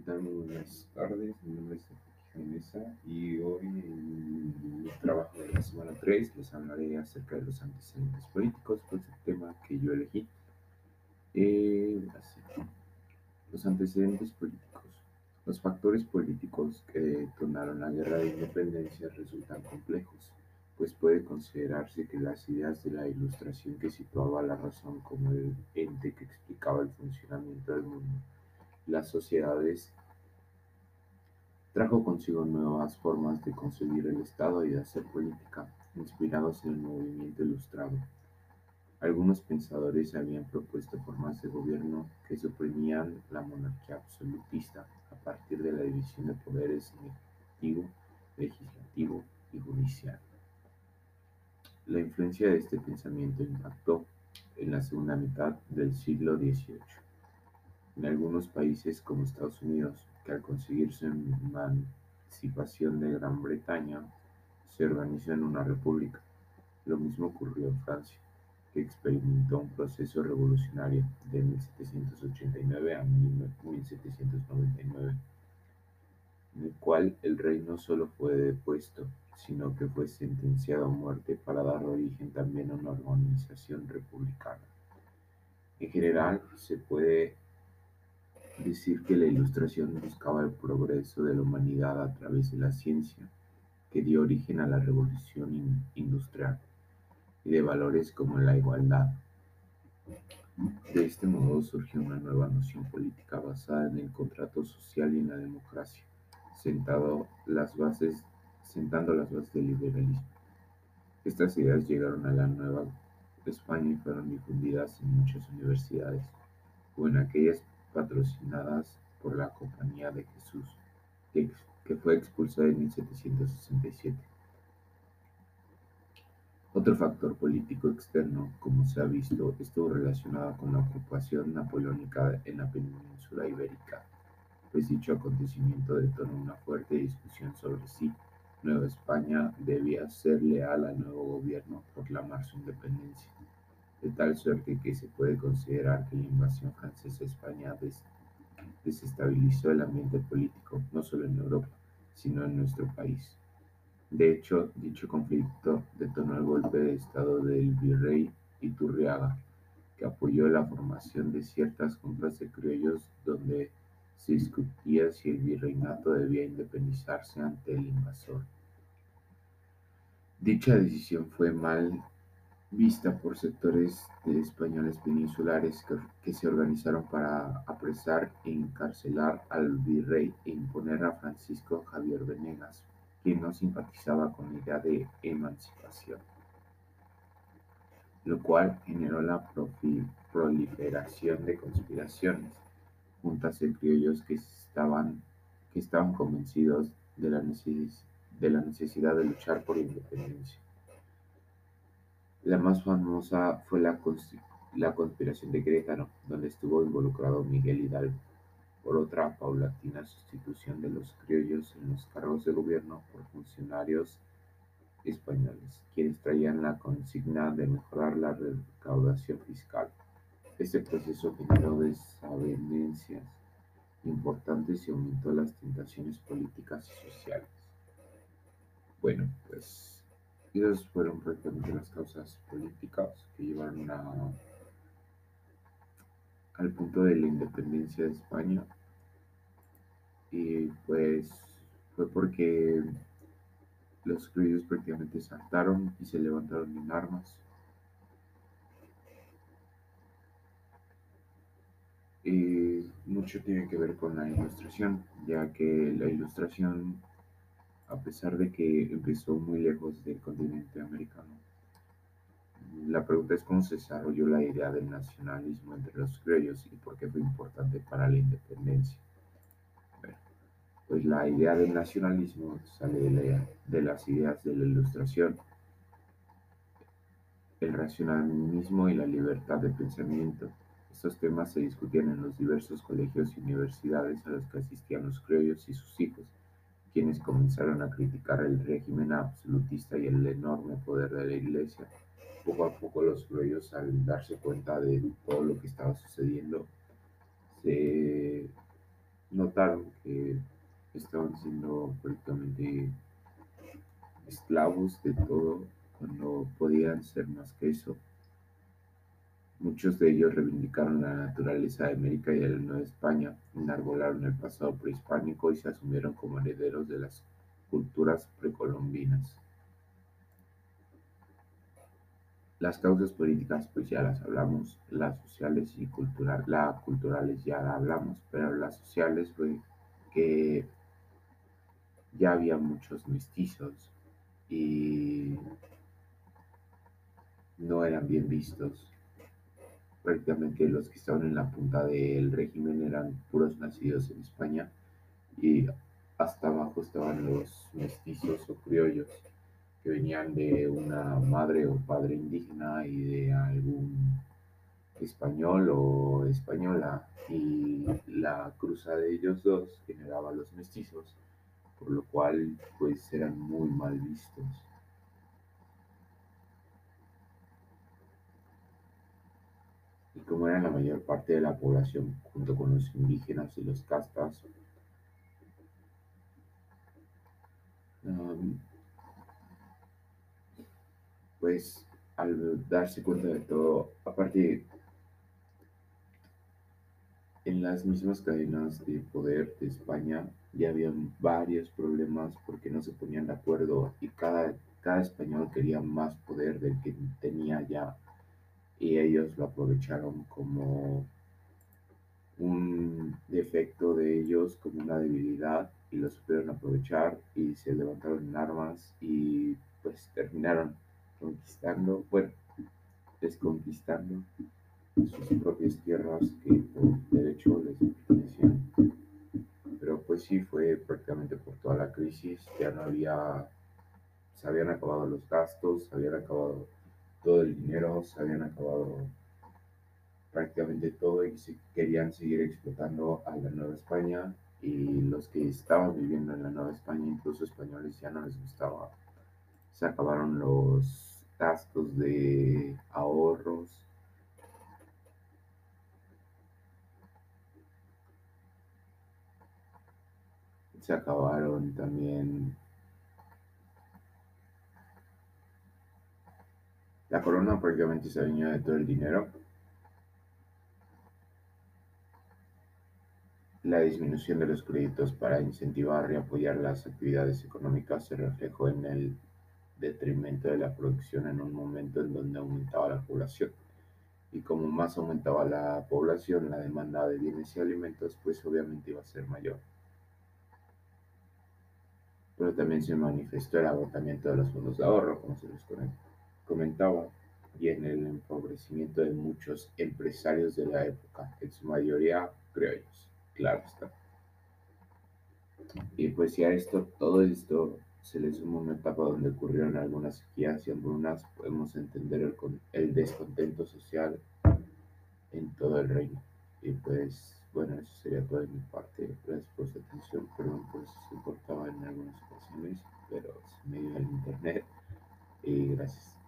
¿Qué tal? Muy buenas tardes, mi nombre es Mesa y hoy en mi trabajo de la semana 3 les hablaré acerca de los antecedentes políticos, pues el tema que yo elegí. Eh, así, los antecedentes políticos. Los factores políticos que detonaron la guerra de independencia resultan complejos, pues puede considerarse que las ideas de la ilustración que situaba la razón como el ente que explicaba el funcionamiento del mundo las sociedades trajo consigo nuevas formas de concebir el Estado y de hacer política, inspirados en el movimiento ilustrado. Algunos pensadores habían propuesto formas de gobierno que suprimían la monarquía absolutista a partir de la división de poderes en ejecutivo, legislativo y judicial. La influencia de este pensamiento impactó en la segunda mitad del siglo XVIII en algunos países como Estados Unidos, que al conseguir su emancipación de Gran Bretaña, se organizó en una república. Lo mismo ocurrió en Francia, que experimentó un proceso revolucionario de 1789 a 1799, en el cual el rey no solo fue depuesto, sino que fue sentenciado a muerte para dar origen también a una organización republicana. En general, se puede decir que la Ilustración buscaba el progreso de la humanidad a través de la ciencia, que dio origen a la revolución industrial, y de valores como la igualdad. De este modo surgió una nueva noción política basada en el contrato social y en la democracia, sentado las bases, sentando las bases del liberalismo. Estas ideas llegaron a la Nueva España y fueron difundidas en muchas universidades, o en aquellas patrocinadas por la Compañía de Jesús, que, fue expulsada en 1767. Otro factor político externo, como se ha visto, estuvo relacionado con la ocupación napoleónica en la península ibérica, pues dicho acontecimiento detonó una fuerte discusión sobre si Nueva España debía ser leal al nuevo gobierno proclamar su independencia de tal suerte que se puede considerar que la invasión francesa a España desestabilizó el ambiente político, no solo en Europa, sino en nuestro país. De hecho, dicho conflicto detonó el golpe de estado del virrey Iturriaga, que apoyó la formación de ciertas juntas de criollos donde se discutía si el virreinato debía independizarse ante el invasor. Dicha decisión fue mal vista por sectores de españoles peninsulares que, se organizaron para apresar e encarcelar al virrey e imponer a Francisco Javier Venegas, quien no simpatizaba con la idea de emancipación, lo cual generó la proliferación de conspiraciones, juntas de criollos que estaban, convencidos de la, de la necesidad de luchar por la independencia. La más famosa fue la, conspiración de Querétaro, donde estuvo involucrado Miguel Hidalgo, por otra paulatina sustitución de los criollos en los cargos de gobierno por funcionarios españoles, quienes traían la consigna de mejorar la recaudación fiscal. Este proceso generó desavenencias importantes y aumentó las tentaciones políticas y sociales. Bueno, pues esas fueron prácticamente las causas políticas que llevaron al punto de la independencia de España. Y pues fue porque los criollos prácticamente saltaron y se levantaron en armas. Y mucho tiene que ver con la ilustración, ya que la ilustración a pesar de que empezó muy lejos del continente americano. La pregunta es cómo se desarrolló la idea del nacionalismo entre los criollos y por qué fue importante para la independencia. Pues la idea del nacionalismo sale de, de las ideas de la ilustración, el racionalismo y la libertad de pensamiento. Estos temas se discutían en los diversos colegios y universidades a los que asistían los criollos y sus hijos quienes comenzaron a criticar el régimen absolutista y el enorme poder de la Iglesia. Poco a poco los criollos, al darse cuenta de todo lo que estaba sucediendo, se, no notaron que estaban siendo prácticamente esclavos de todo cuando podían ser más que eso. Muchos de ellos reivindicaron la naturaleza de América y de la Nueva España, enarbolaron el pasado prehispánico y se asumieron como herederos de las culturas precolombinas. Las causas políticas, pues ya las hablamos, las sociales y culturales, las culturales ya la hablamos, pero las sociales fue que ya había muchos mestizos y no eran bien vistos. Prácticamente los que estaban en la punta del régimen eran puros nacidos en España y hasta abajo estaban los mestizos o criollos que venían de una madre o padre indígena y de algún español o española. Y la cruza de ellos dos generaba los mestizos por lo cual pues eran muy mal vistos y como eran la mayor parte de la población junto con los indígenas y los castas. Pues al darse cuenta de todo, aparte en las mismas cadenas de poder de España ya habían varios problemas porque no se ponían de acuerdo y cada, cada español quería más poder del que tenía ya y ellos lo aprovecharon como un defecto de ellos, como una debilidad y lo supieron aprovechar y se levantaron en armas y pues terminaron conquistando, bueno, desconquistando sus propias tierras que por derecho les pertenecían. Pero pues sí, fue prácticamente por toda la crisis, ya no había, se habían acabado los gastos, se habían acabado todo el dinero, se habían acabado prácticamente todo y querían seguir explotando a la Nueva España y los que estaban viviendo en la Nueva España, incluso españoles, ya no les gustaba. Se acabaron los gastos de ahorros. Se acabaron también La corona prácticamente se adueñó de todo el dinero. La disminución de los créditos para incentivar y apoyar las actividades económicas se reflejó en el detrimento de la producción en un momento en donde aumentaba la población. Y como más aumentaba la población, la demanda de bienes y alimentos, pues obviamente iba a ser mayor. Pero también se manifestó el agotamiento de los fondos de ahorro, como se les comentaba, y en el empobrecimiento de muchos empresarios de la época, en su mayoría criollos, claro está. Y pues ya esto, todo esto se le suma una etapa donde ocurrieron algunas sequías y hambrunas, podemos entender el, el descontento social en todo el reino. Y pues, bueno, eso sería todo de mi parte. Gracias por su atención. Perdón por se cortaba en algunas ocasiones, pero se me dio el internet. Y gracias.